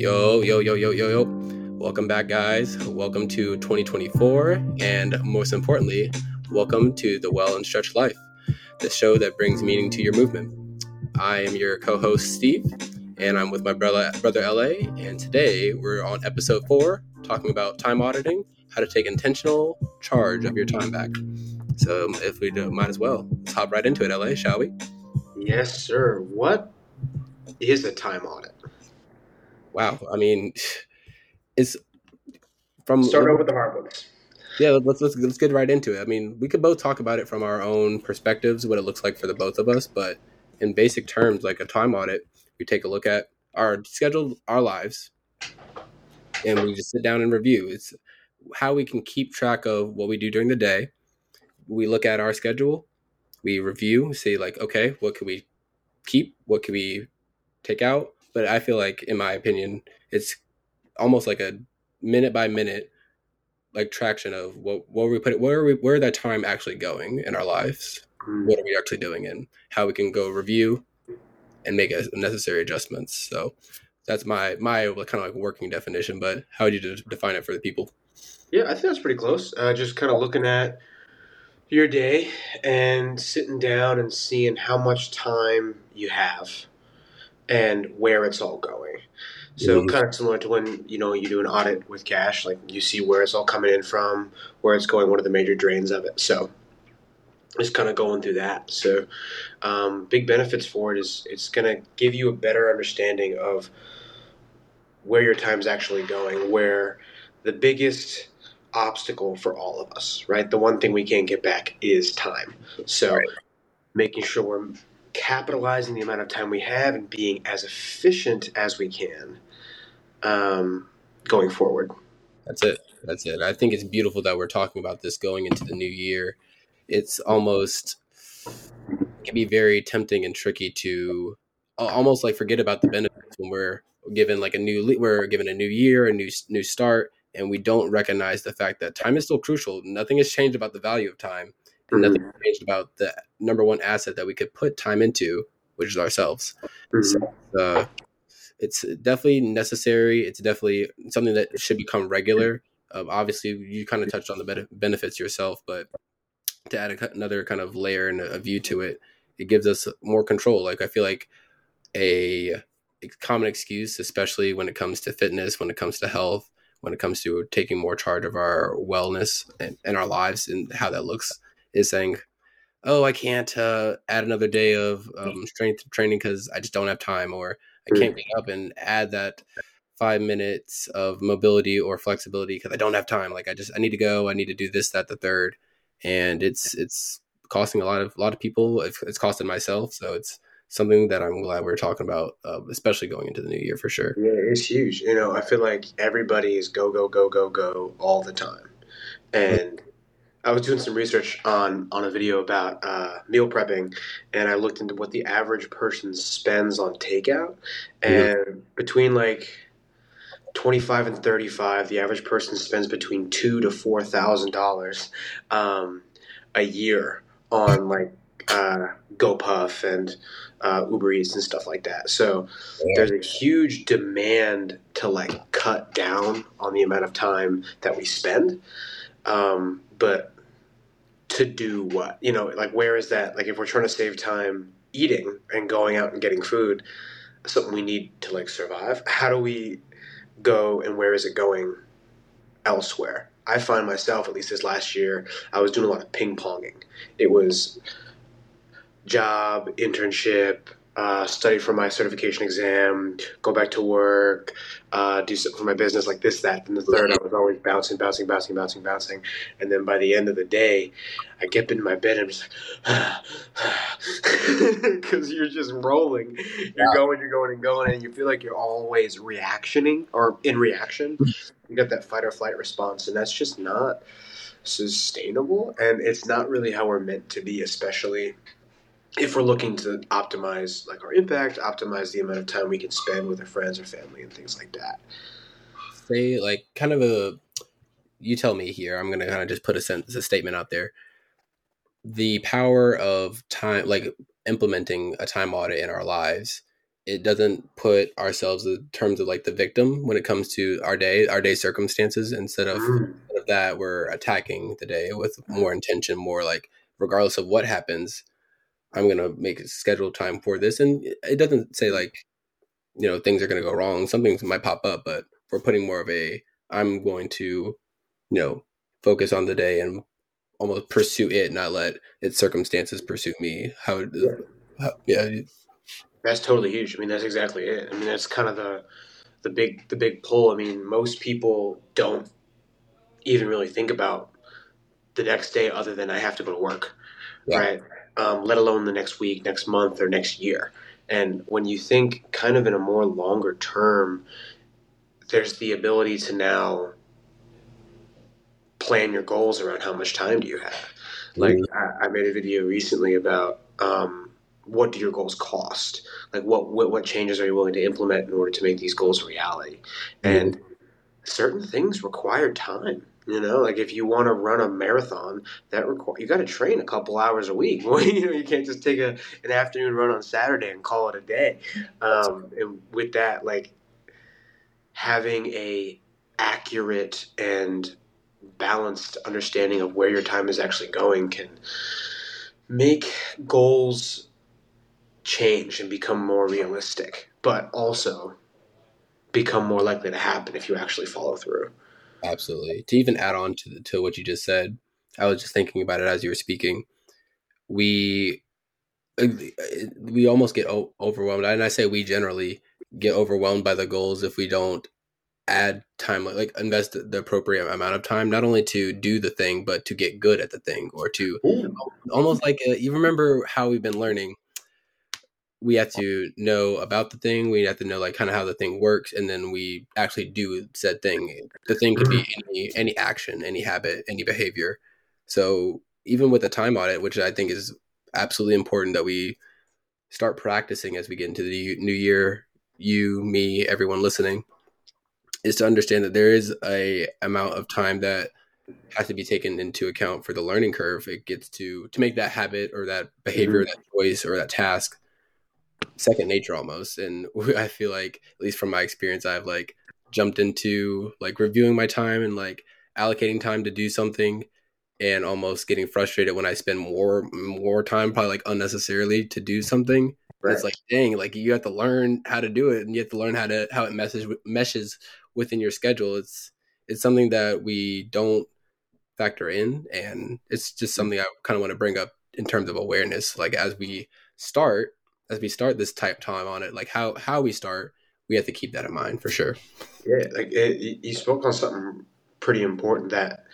Yo, yo, yo, yo, yo, yo. Welcome back, guys. Welcome to 2024. And most importantly, welcome to the Well and Stretch Life, the show that brings meaning to your movement. I am your co host, Steve, and I'm with my brother, brother LA. And today we're on episode four, talking about time auditing, how to take intentional charge of your time back. So, um, if we do, might as well, let's hop right into it, LA, shall we? Yes, sir. What is a time audit? Wow. I mean, it's from Start over with the hard ones. yeah. Let's let's let's get right into it. I mean, we could both talk about it from our own perspectives, what it looks like for the both of us. But in basic terms, like a time audit, we take a look at our schedule, our lives, and we just sit down and review. It's how we can keep track of what we do during the day. We look at our schedule, we review, see like, okay, what can we keep? What can we take out? But I feel like, in my opinion, it's almost like a minute by minute like traction of what what we put it where are we where that time actually going in our lives Mm. what are we actually doing and how we can go review and make a- necessary adjustments so that's my my kind of like working definition but how would you de- define it for the people Yeah, I think that's pretty close. Uh, just kind of looking at your day and sitting down and seeing how much time you have and where it's all going. So Mhm. kind of similar to when you know you do an audit with cash, like you see where it's all coming in from, where it's going, what are the major drains of it. So just kind of going through that. So um, big benefits for it is it's going to give you a better understanding of where your time's actually going, where the biggest obstacle for all of us, right? The one thing we can't get back is time. So Right. making sure we're capitalizing the amount of time we have and being as efficient as we can um, going forward. that's it. That's it. I think it's beautiful that we're talking about this going into the new year. It's almost it can be very tempting and tricky to almost like forget about the benefits when we're given like a new we're given a new year a new new start and we don't recognize the fact that time is still crucial. Nothing has changed about the value of time and nothing changed about the number one asset that we could put time into which is ourselves Mhm. uh, it's definitely necessary. It's definitely something that should become regular. Um, obviously, you kind of touched on the bene- benefits yourself, but to add a, another kind of layer and a view to it, it gives us more control. Like I feel like a common excuse, especially when it comes to fitness, when it comes to health, when it comes to taking more charge of our wellness and, and our lives and how that looks, is saying, "Oh, I can't uh, add another day of um, strength training because I just don't have time," or I can't get up and add that five minutes of mobility or flexibility because I don't have time. Like I just I need to go. I need to do this, that, the third, and it's it's costing a lot of a lot of people. It's, costing myself, so it's something that I'm glad we're talking about, uh, especially going into the new year for sure. Yeah, it's huge. You know, I feel like everybody is go, go, go, go, go all the time. And I was doing some research on on a video about uh, meal prepping, and I looked into what the average person spends on takeout, and between like twenty five and thirty five, the average person spends between two to four thousand dollars um, a year on like uh, GoPuff and uh, Uber Eats and stuff like that. So there's a huge demand to like cut down on the amount of time that we spend. Um, but to do what you know like where is that like if we're trying to save time eating and going out and getting food something we need to like survive. How do we go and where is it going elsewhere? I find myself at least this last year i was doing a lot of ping ponging. It was job internship uh, study for my certification exam, go back to work, uh, do something for my business, like this, that, and the third. I was always bouncing, bouncing, bouncing, bouncing, bouncing. And then by the end of the day, I get into my bed and I'm just like, because you're just rolling. You're Yeah. going, you're going, and going, and you feel like you're always reactioning or in reaction. You got that fight or flight response, and that's just not sustainable. And it's not really how we're meant to be, especially if we're looking to optimize like our impact, optimize the amount of time we can spend with our friends or family and things like that. Say like kind of a you tell me here. I'm gonna kind of just put a sentence, a statement out there. The power of time, like implementing a time audit in our lives, it doesn't put ourselves in terms of like the victim when it comes to our day, our day circumstances. Instead of, mm. instead of that, we're attacking the day with more intention, more like regardless of what happens, I'm gonna make a scheduled time for this. And it doesn't say like, you know, things are gonna go wrong. Some things might pop up, but we're putting more of a I'm going to, you know, focus on the day and almost pursue it, not let its circumstances pursue me. How, yeah. how yeah. That's totally huge. I mean, that's exactly it. I mean, that's kind of the the big the big pull. I mean, most people don't even really think about the next day other than I have to go to work, yeah. right? Um, let alone the next week, next month, or next year. And when you think kind of in a more longer term, there's the ability to now plan your goals around how much time do you have. Like. I, I, made a video recently about um, what do your goals cost? Like what, what, what changes are you willing to implement in order to make these goals a reality? And certain things require time. You know, like if you want to run a marathon, that require you got to train a couple hours a week. you know, you can't just take a an afternoon run on Saturday and call it a day. Um, and with that, like having a accurate and balanced understanding of where your time is actually going can make goals change and become more realistic, but also become more likely to happen if you actually follow through. Absolutely. To even add on to the, to what you just said, I was just thinking about it as you were speaking. We uh, we almost get overwhelmed, and I say we generally get overwhelmed by the goals if we don't add time like invest the appropriate amount of time not only to do the thing but to get good at the thing or to Ooh. almost like a, uh, you remember how we've been learning we have to know about the thing we have to know like kind of how the thing works and then we actually do said thing the thing could be mm-hmm. any any action any habit any behavior so even with the time audit which i think is absolutely important that we start practicing as we get into the new year you me everyone listening is to understand that there is a amount of time that has to be taken into account for the learning curve. It gets to to make that habit or that behavior, mm-hmm. that choice or that task second nature almost. And I feel like, at least from my experience, I've like jumped into like reviewing my time and like allocating time to do something and almost getting frustrated when I spend more more time probably like unnecessarily to do something. Right. It's like dang, like you have to learn how to do it and you have to learn how to how it meshes meshes within your schedule. It's it's something that we don't factor in, and it's just mm. something I kind of want to bring up in terms of awareness. Like as we start, as we start this type time audit, like how how we start, we have to keep that in mind for sure. Yeah, like it, you spoke on something pretty important that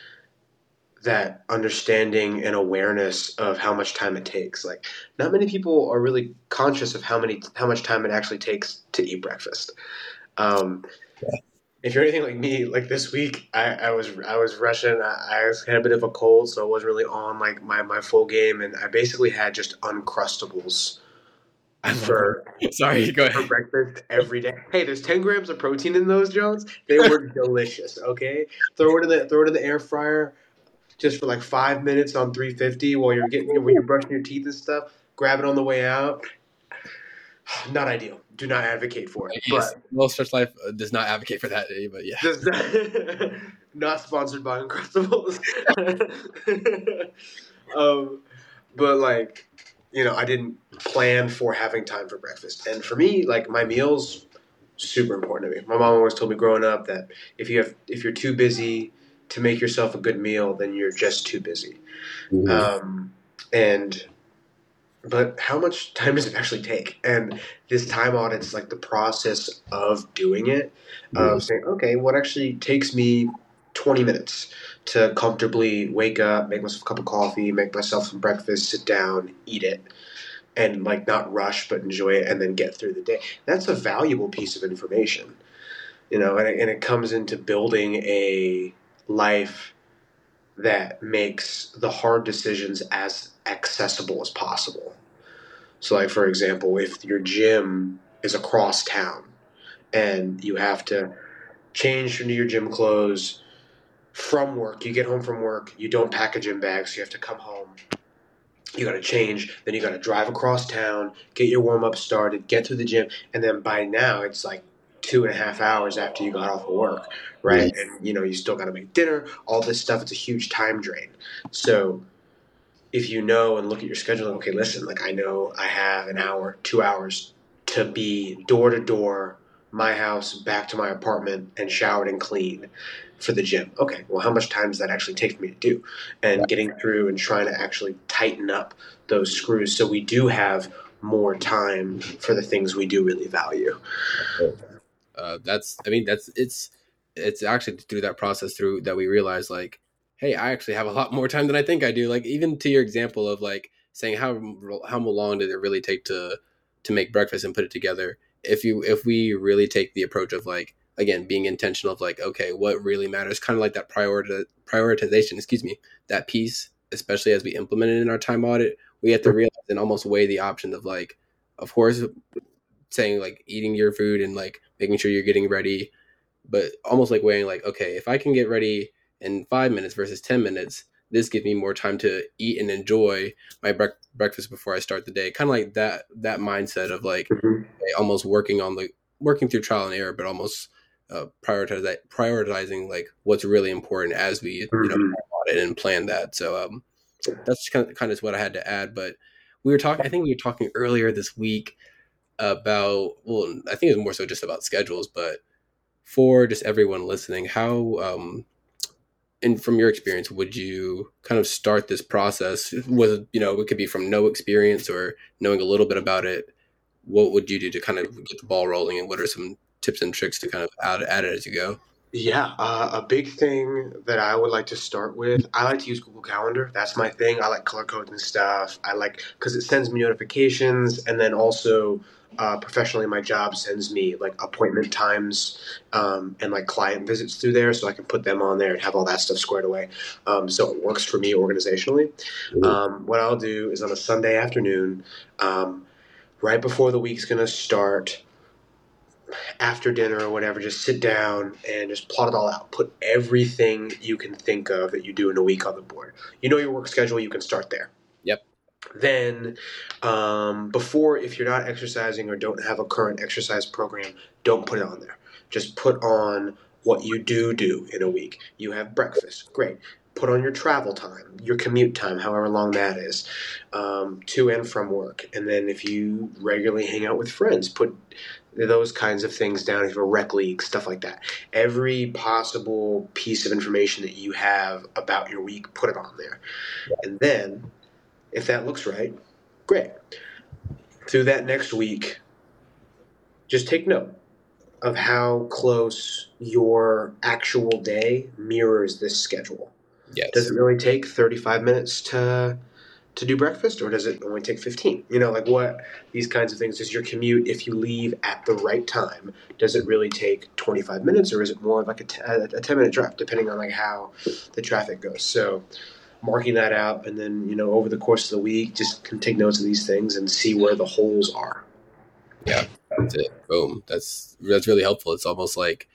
that understanding and awareness of how much time it takes. Like not many people are really conscious of how many how much time it actually takes to eat breakfast. Um, yeah if you're anything like me, like this week, I, I was I was rushing. I, I, had a bit of a cold, so I wasn't really on like my, my full game, and I basically had just uncrustables for sorry, go ahead. for breakfast every day. Hey, there's 10 grams of protein in those, Jones. They were delicious. Okay, throw it in the throw it in the air fryer, just for like five minutes on 350 while you're getting when you're brushing your teeth and stuff. Grab it on the way out. Not ideal do not advocate for it. Yes, but Well Stretch Life uh, does not advocate for that, but yeah. Not, not, sponsored by Uncrustables. um, but like, you know, I didn't plan for having time for breakfast, and for me, like my meals, super important to me. My mom always told me growing up that if you have if you're too busy to make yourself a good meal, then you're just too busy. Mm-hmm. Um, and but how much time does it actually take? And this time audit's like the process of doing it, of saying, okay, what actually takes me 20 minutes to comfortably wake up, make myself a cup of coffee, make myself some breakfast, sit down, eat it, and like not rush but enjoy it and then get through the day. That's a valuable piece of information, you know, and it, and it comes into building a life that makes the hard decisions as accessible as possible. So, like for example, if your gym is across town and you have to change into your gym clothes from work, you get home from work, you don't pack a gym bag, so you have to come home, you got to change, then you got to drive across town, get your warm up started, get to the gym, and then by now it's like two and a half hours after you got off of work, right? Yes. And you know you still got to make dinner, all this stuff. It's a huge time drain. So if you know and look at your schedule, okay, listen, like I know I have an hour, two hours to be door to door, my house back to my apartment, and showered and clean for the gym. Okay, well, how much time does that actually take for me to do? And getting through and trying to actually tighten up those screws so we do have more time for the things we do really value. Uh, that's, I mean, that's it's it's actually through that process through that we realize like, hey, I actually have a lot more time than I think I do. Like even to your example of like saying how how long did it really take to to make breakfast and put it together? If you if we really take the approach of like again being intentional of like okay what really matters kind of like that priority prioritization excuse me that piece especially as we implement it in our time audit we have to realize and almost weigh the option of like of course saying like eating your food and like making sure you're getting ready but almost like weighing like okay if i can get ready in five minutes versus 10 minutes this gives me more time to eat and enjoy my bre- breakfast before i start the day kind of like that that mindset of like mm-hmm. almost working on the working through trial and error but almost uh, prioritize prioritizing like what's really important as we you know mm-hmm. audit and plan that. So um, that's kind of kind of what I had to add. But we were talking. I think we were talking earlier this week about. Well, I think it was more so just about schedules, but for just everyone listening, how um, and from your experience, would you kind of start this process with you know it could be from no experience or knowing a little bit about it? What would you do to kind of get the ball rolling, and what are some tips and tricks to kind of add, add it as you go? Yeah, uh, a big thing that I would like to start with. I like to use Google Calendar. That's my thing. I like color codes and stuff. I like because it sends me notifications, and then also uh, professionally, my job sends me like appointment times um, and like client visits through there, so I can put them on there and have all that stuff squared away. Um, so it works for me organizationally. Mm-hmm. Um, what I'll do is on a Sunday afternoon, um, right before the week's going to start after dinner or whatever, just sit down and just plot it all out. Put everything you can think of that you do in a week on the board. You know your work schedule, you can start there. Yep. Then, um, before, if you're not exercising or don't have a current exercise program, don't put it on there. Just put on what you do do in a week. You have breakfast, great. Put on your travel time, your commute time, however long that is, um, to and from work. And then if you regularly hang out with friends, put those kinds of things down if you're a rec league, stuff like that. Every possible piece of information that you have about your week, put it on there. And then, if that looks right, great. Through that next week, just take note of how close your actual day mirrors this schedule. Yes. Does it really take 35 minutes to to do breakfast or does it only take 15 you know like what these kinds of things does your commute if you leave at the right time does it really take 25 minutes or is it more like a, t- a 10 minute drive depending on like how the traffic goes? So marking that out and then you know over the course of the week just can take notes of these things and see where the holes are. Yeah that's it. Boom. That's that's really helpful. It's almost like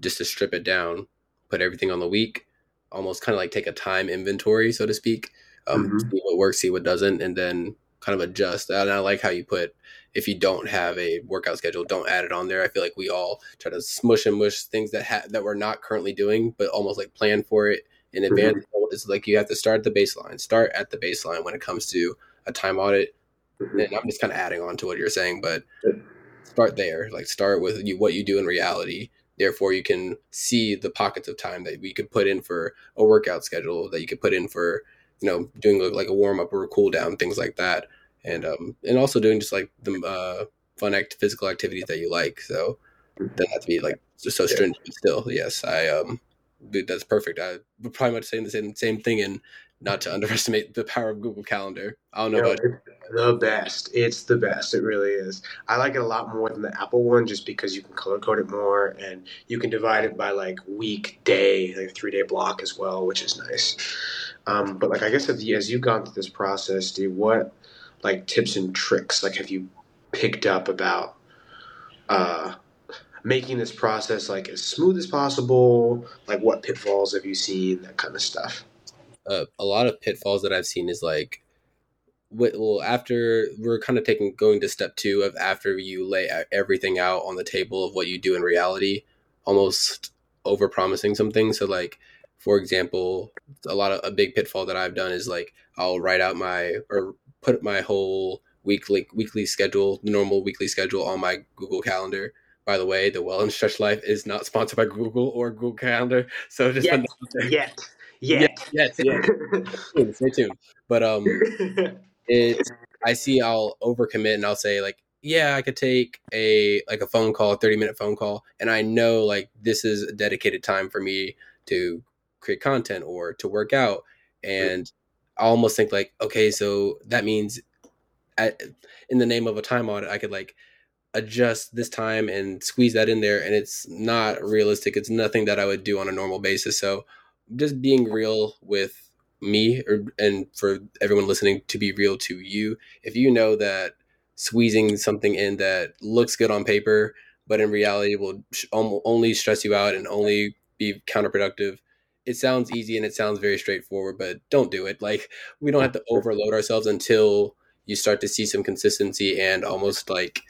just to strip it down put everything on the week almost kind of like take a time inventory so to speak um, mm-hmm. see what works, see what doesn't, and then kind of adjust. And I like how you put if you don't have a workout schedule, don't add it on there. I feel like we all try to smush and mush things that ha- that we're not currently doing, but almost like plan for it in mm-hmm. advance. Mm-hmm. It's like you have to start at the baseline. Start at the baseline when it comes to a time audit. Mm-hmm. And I'm just kind of adding on to what you're saying, but start there. Like start with you, what you do in reality. Therefore, you can see the pockets of time that we could put in for a workout schedule that you could put in for you know, doing like a warm up or a cool down, things like that, and um, and also doing just like the uh, fun act physical activities that you like. So that have to be like just so stringent. But Still, yes, I um, that's perfect. I would probably much saying the same same thing, and not to underestimate the power of Google Calendar. I don't know about the best. It's the best. It really is. I like it a lot more than the Apple one, just because you can color code it more, and you can divide it by like week, day, like three day block as well, which is nice. Um, but like I guess as, you, as you've gone through this process, do what like tips and tricks like have you picked up about uh, making this process like as smooth as possible? Like what pitfalls have you seen? That kind of stuff. Uh, a lot of pitfalls that I've seen is like well after we're kind of taking going to step two of after you lay everything out on the table of what you do in reality almost over promising something so like for example a lot of a big pitfall that i've done is like i'll write out my or put my whole weekly weekly schedule the normal weekly schedule on my google calendar. By the way the well and stretch life is not sponsored by google or google calendar so just yet. yet. Yet. yes yes, yes. stay tuned. But um it I see I'll overcommit and I'll say like, yeah, I could take a like a phone call, a 30 minute phone call, and I know like this is a dedicated time for me to create content or to work out. And I almost think like, okay, so that means at, in the name of a time audit, I could like adjust this time and squeeze that in there and it's not realistic. It's nothing that I would do on a normal basis. So just being real with me or and for everyone listening to be real to you if you know that squeezing something in that looks good on paper but in reality will um, only stress you out and only be counterproductive it sounds easy and it sounds very straightforward but don't do it like we don't have to overload ourselves until you start to see some consistency and almost like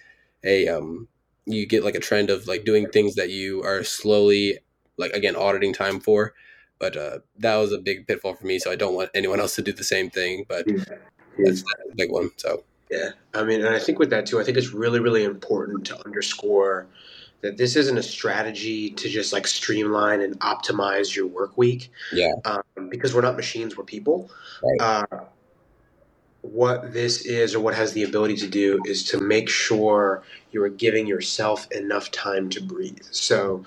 a um you get like a trend of like doing things that you are slowly like again auditing time for but uh, that was a big pitfall for me. So I don't want anyone else to do the same thing. But yeah. that's a big one. So yeah, I mean, and I think with that too, I think it's really, really important to underscore that this isn't a strategy to just like streamline and optimize your work week. Yeah, um, because we're not machines, we're people. Right. Uh, what this is or what has the ability to do is to make sure you are giving yourself enough time to breathe. So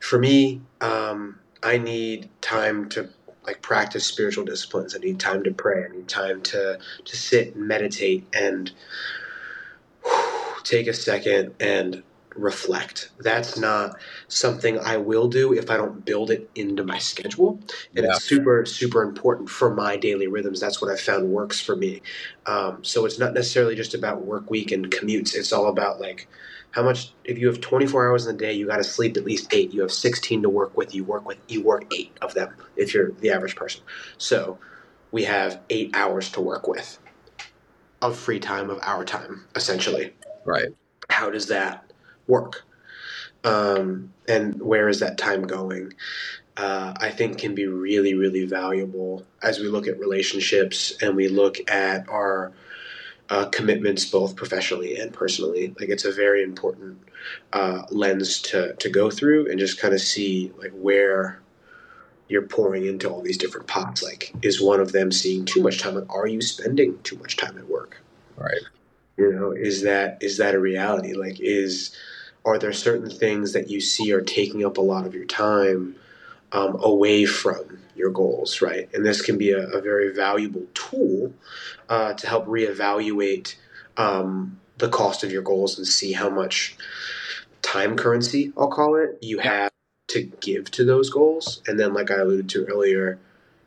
for me, um, I need time to like practice spiritual disciplines. I need time to pray. I need time to to sit and meditate and whew, take a second and reflect. That's not something I will do if I don't build it into my schedule. And yeah. it's super, super important for my daily rhythms. That's what I found works for me. Um, so it's not necessarily just about work week and commutes. It's all about like how much if you have 24 hours in the day you got to sleep at least eight you have 16 to work with you work with you work eight of them if you're the average person so we have eight hours to work with of free time of our time essentially right how does that work um, and where is that time going uh, I think can be really, really valuable as we look at relationships and we look at our uh, commitments both professionally and personally. Like it's a very important uh, lens to to go through and just kind of see like where you're pouring into all these different pots. Like, is one of them seeing too much time? Like, are you spending too much time at work? Right. You know, is that is that a reality? Like, is are there certain things that you see are taking up a lot of your time um, away from your goals, right? And this can be a, a very valuable tool uh, to help reevaluate um, the cost of your goals and see how much time currency, I'll call it, you have to give to those goals. And then, like I alluded to earlier,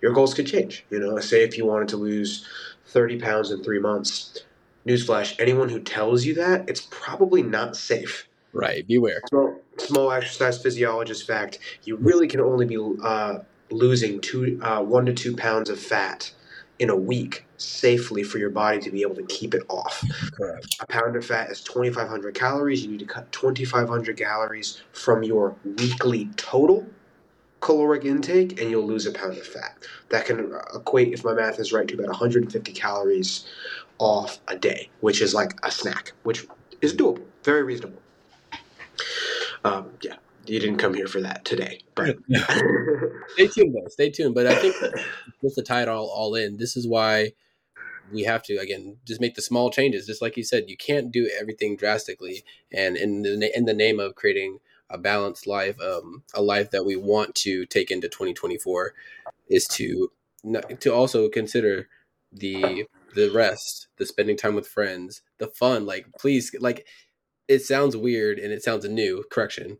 your goals could change. You know, say if you wanted to lose 30 pounds in three months, newsflash, anyone who tells you that, it's probably not safe. Right. Beware. Small, small exercise physiologist fact: you really can only be uh, losing two, uh, one to two pounds of fat in a week safely for your body to be able to keep it off. Correct. A pound of fat is 2,500 calories. You need to cut 2,500 calories from your weekly total caloric intake, and you'll lose a pound of fat. That can equate, if my math is right, to about 150 calories off a day, which is like a snack, which is doable, very reasonable. Um, yeah, you didn't come here for that today, but stay tuned though. Stay tuned. But I think just to tie it all all in, this is why we have to again just make the small changes. Just like you said, you can't do everything drastically, and in the in the name of creating a balanced life, um, a life that we want to take into 2024, is to to also consider the the rest, the spending time with friends, the fun. Like, please, like, it sounds weird and it sounds new. Correction,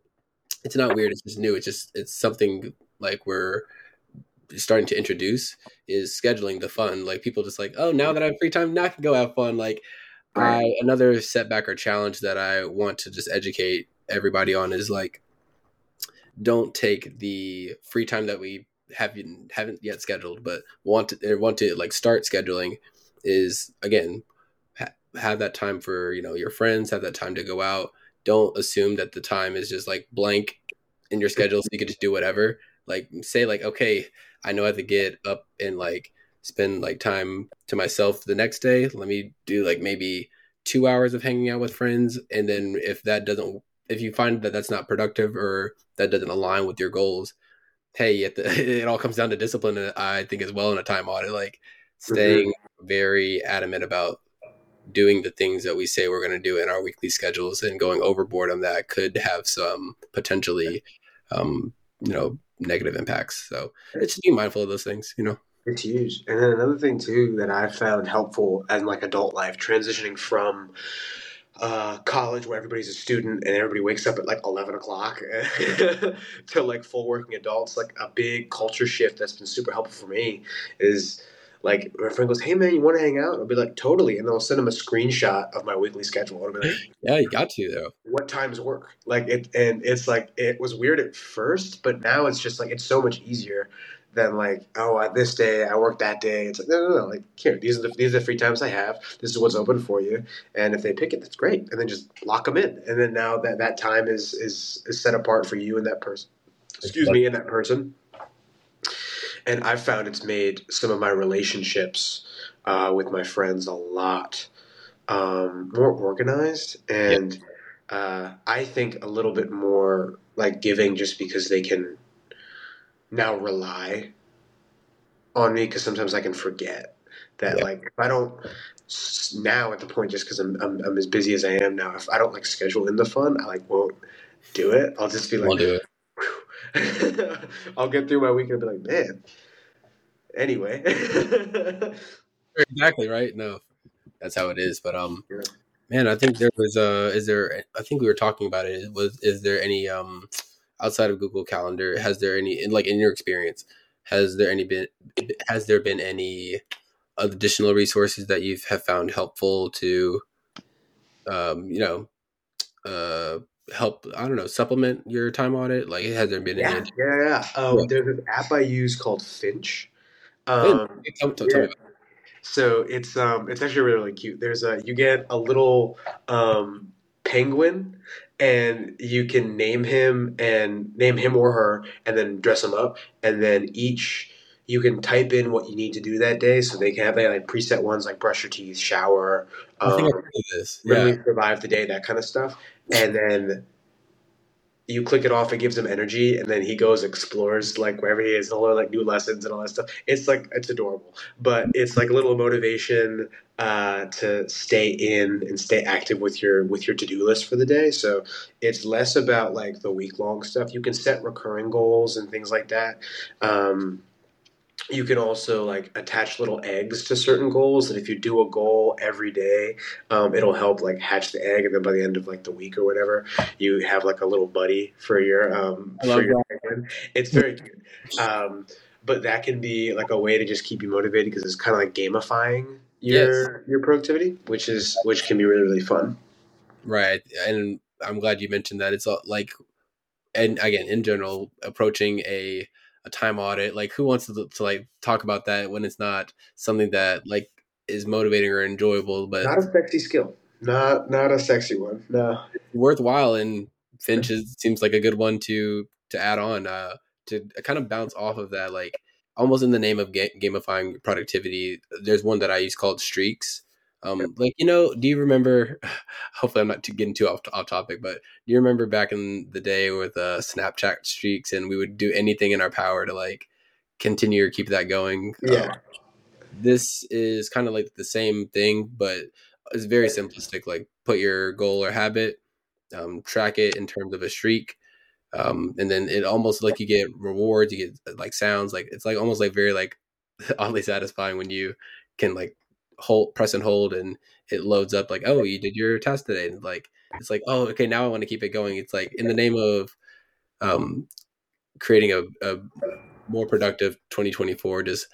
it's not weird. It's just new. It's just it's something like we're starting to introduce is scheduling the fun. Like people just like, oh, now that I have free time, now I can go have fun. Like I another setback or challenge that I want to just educate everybody on is like, don't take the free time that we haven't haven't yet scheduled, but want to want to like start scheduling is again have that time for you know your friends, have that time to go out. Don't assume that the time is just like blank in your schedule, so you can just do whatever. Like say like okay, I know I have to get up and like spend like time to myself the next day. Let me do like maybe two hours of hanging out with friends, and then if that doesn't, if you find that that's not productive or that doesn't align with your goals, hey, the, it all comes down to discipline. I think as well in a time audit, like staying mm-hmm. very adamant about doing the things that we say we're going to do in our weekly schedules and going overboard on that could have some potentially, um, you know, negative impacts. So it's just being mindful of those things, you know. It's huge. And then another thing too that I found helpful in like adult life, transitioning from uh, college where everybody's a student and everybody wakes up at like 11 o'clock to like full working adults, like a big culture shift that's been super helpful for me is like my friend goes, "Hey man, you want to hang out?" I'll be like, "Totally," and then I'll send him a screenshot of my weekly schedule. I'll be like, "Yeah, you got to though." What times work? Like it, and it's like it was weird at first, but now it's just like it's so much easier than like, oh, this day I work that day. It's like no, no, no. Like here, these are the these are the free times I have. This is what's open for you, and if they pick it, that's great. And then just lock them in, and then now that that time is is is set apart for you and that person. Excuse me, and that person. And I've found it's made some of my relationships uh, with my friends a lot um, more organized and. Yep. Uh, I think a little bit more like giving just because they can now rely on me because sometimes I can forget that like if I don't now at the point just because I'm, I'm, I'm as busy as I am now if I don't like schedule in the fun I like won't do it I'll just be like do it. I'll get through my week and be like man. Anyway. Exactly right? No that's how it is but um yeah. man I think there was uh is there I think we were talking about it. Was is there any um outside of Google Calendar, has there any like in your experience, has there any been has there been any additional resources that you have found helpful to um, you know, uh help I don't know supplement your time audit Like, it has there been yeah? Yeah, yeah. Um, yeah. There's an app I use called Finch. Um, tell, tell, tell yeah. So it's um it's actually really, really cute. There's a you get a little um penguin and you can name him and name him or her and then dress him up and then each you can type in what you need to do that day so they can have like preset ones like brush your teeth shower um, I think I this. Yeah. really survive the day that kind of stuff and then you click it off, it gives him energy, and then he goes explores like wherever he is, he'll learn like new lessons and all that stuff. It's like it's adorable, but it's like a little motivation uh, to stay in and stay active with your with your to do list for the day. So it's less about like the week long stuff. You can set recurring goals and things like that. Um, you can also like attach little eggs to certain goals and if you do a goal every day um, it'll help like hatch the egg and then by the end of like the week or whatever you have like a little buddy for your um for your it's very cute um, but that can be like a way to just keep you motivated because it's kind of like gamifying your yes. your productivity which is which can be really really fun. Right and i'm glad you mentioned that. It's like and again in general approaching a a time audit. Like, who wants to, to like talk about that when it's not something that like is motivating or enjoyable? But not a sexy skill. Not not a sexy one. No, worthwhile. And Finch is, seems like a good one to to add on uh, to kind of bounce off of that. Like almost in the name of ga- gamifying productivity. There's one that I use called Streaks. Um, like you know, do you remember? Hopefully, I'm not too, getting too off, off topic, but do you remember back in the day with uh, Snapchat streaks, and we would do anything in our power to like continue or keep that going? Yeah. Um, this is kind of like the same thing, but it's very simplistic. Like put your goal or habit, um, track it in terms of a streak, um, and then it almost like you get rewards, you get like sounds, like it's like almost like very like oddly satisfying when you can like hold press and hold and it loads up like oh you did your test today and like it's like oh okay now i want to keep it going. It's like in the name of um creating a, a more productive 2024 just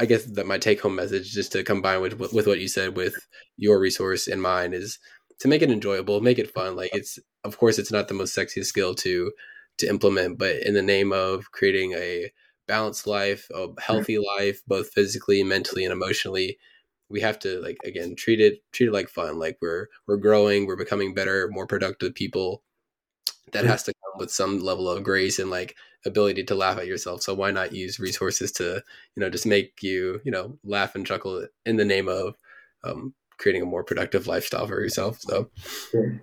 i guess that my take home message just to combine with with what you said with your resource in mind is to make it enjoyable make it fun like it's of course it's not the most sexiest skill to to implement but in the name of creating a balanced life a healthy life both physically mentally and emotionally we have to like again treat it treat it like fun. Like we're we're growing, we're becoming better, more productive people. That has to come with some level of grace and like ability to laugh at yourself. So why not use resources to you know just make you you know laugh and chuckle in the name of um, creating a more productive lifestyle for yourself. So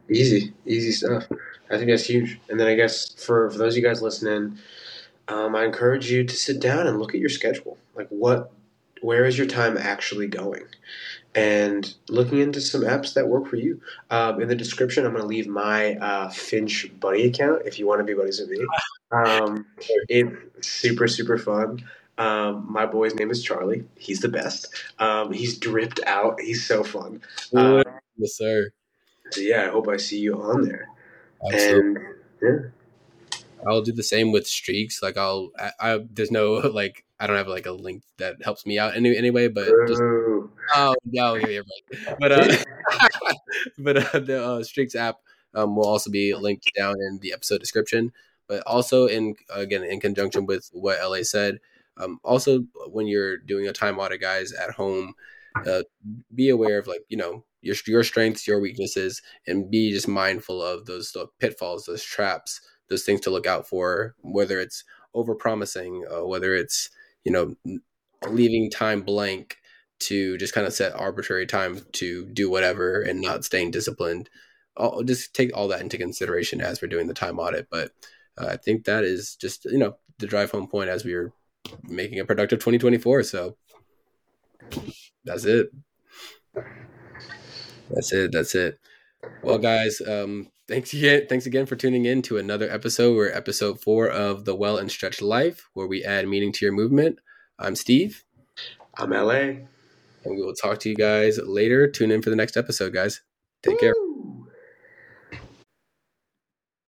easy, easy stuff. I think that's huge. And then I guess for for those of you guys listening, um, I encourage you to sit down and look at your schedule. Like what, where is your time actually going? And looking into some apps that work for you. Um, in the description, I'm going to leave my uh, Finch buddy account if you want to be buddies with me. Um, it's super super fun. Um, my boy's name is Charlie. He's the best. Um, he's dripped out. He's so fun. Um, yes, sir. So yeah, I hope I see you on there. Absolutely. And yeah. I'll do the same with streaks. Like I'll, I, I, there's no like, I don't have like a link that helps me out any, anyway, but just, oh no, you're right. But, uh, but uh, the uh, streaks app um, will also be linked down in the episode description. But also in again in conjunction with what LA said, um, also, when you're doing a time audit, guys, at home, uh, be aware of like you know your your strengths, your weaknesses, and be just mindful of those the pitfalls, those traps, those things to look out for. Whether it's over promising, uh, whether it's you know leaving time blank to just kind of set arbitrary time to do whatever and not staying disciplined. I'll just take all that into consideration as we're doing the time audit. But uh, I think that is just you know the drive home point as we are making a productive 2024. So that's it. That's it. That's it. Well, guys, um, thanks again. Thanks again for tuning in to another episode. We're episode four of the Well and Stretched Life, where we add meaning to your movement. I'm Steve. I'm LA. And we will talk to you guys later. Tune in for the next episode, guys. Take Woo! care.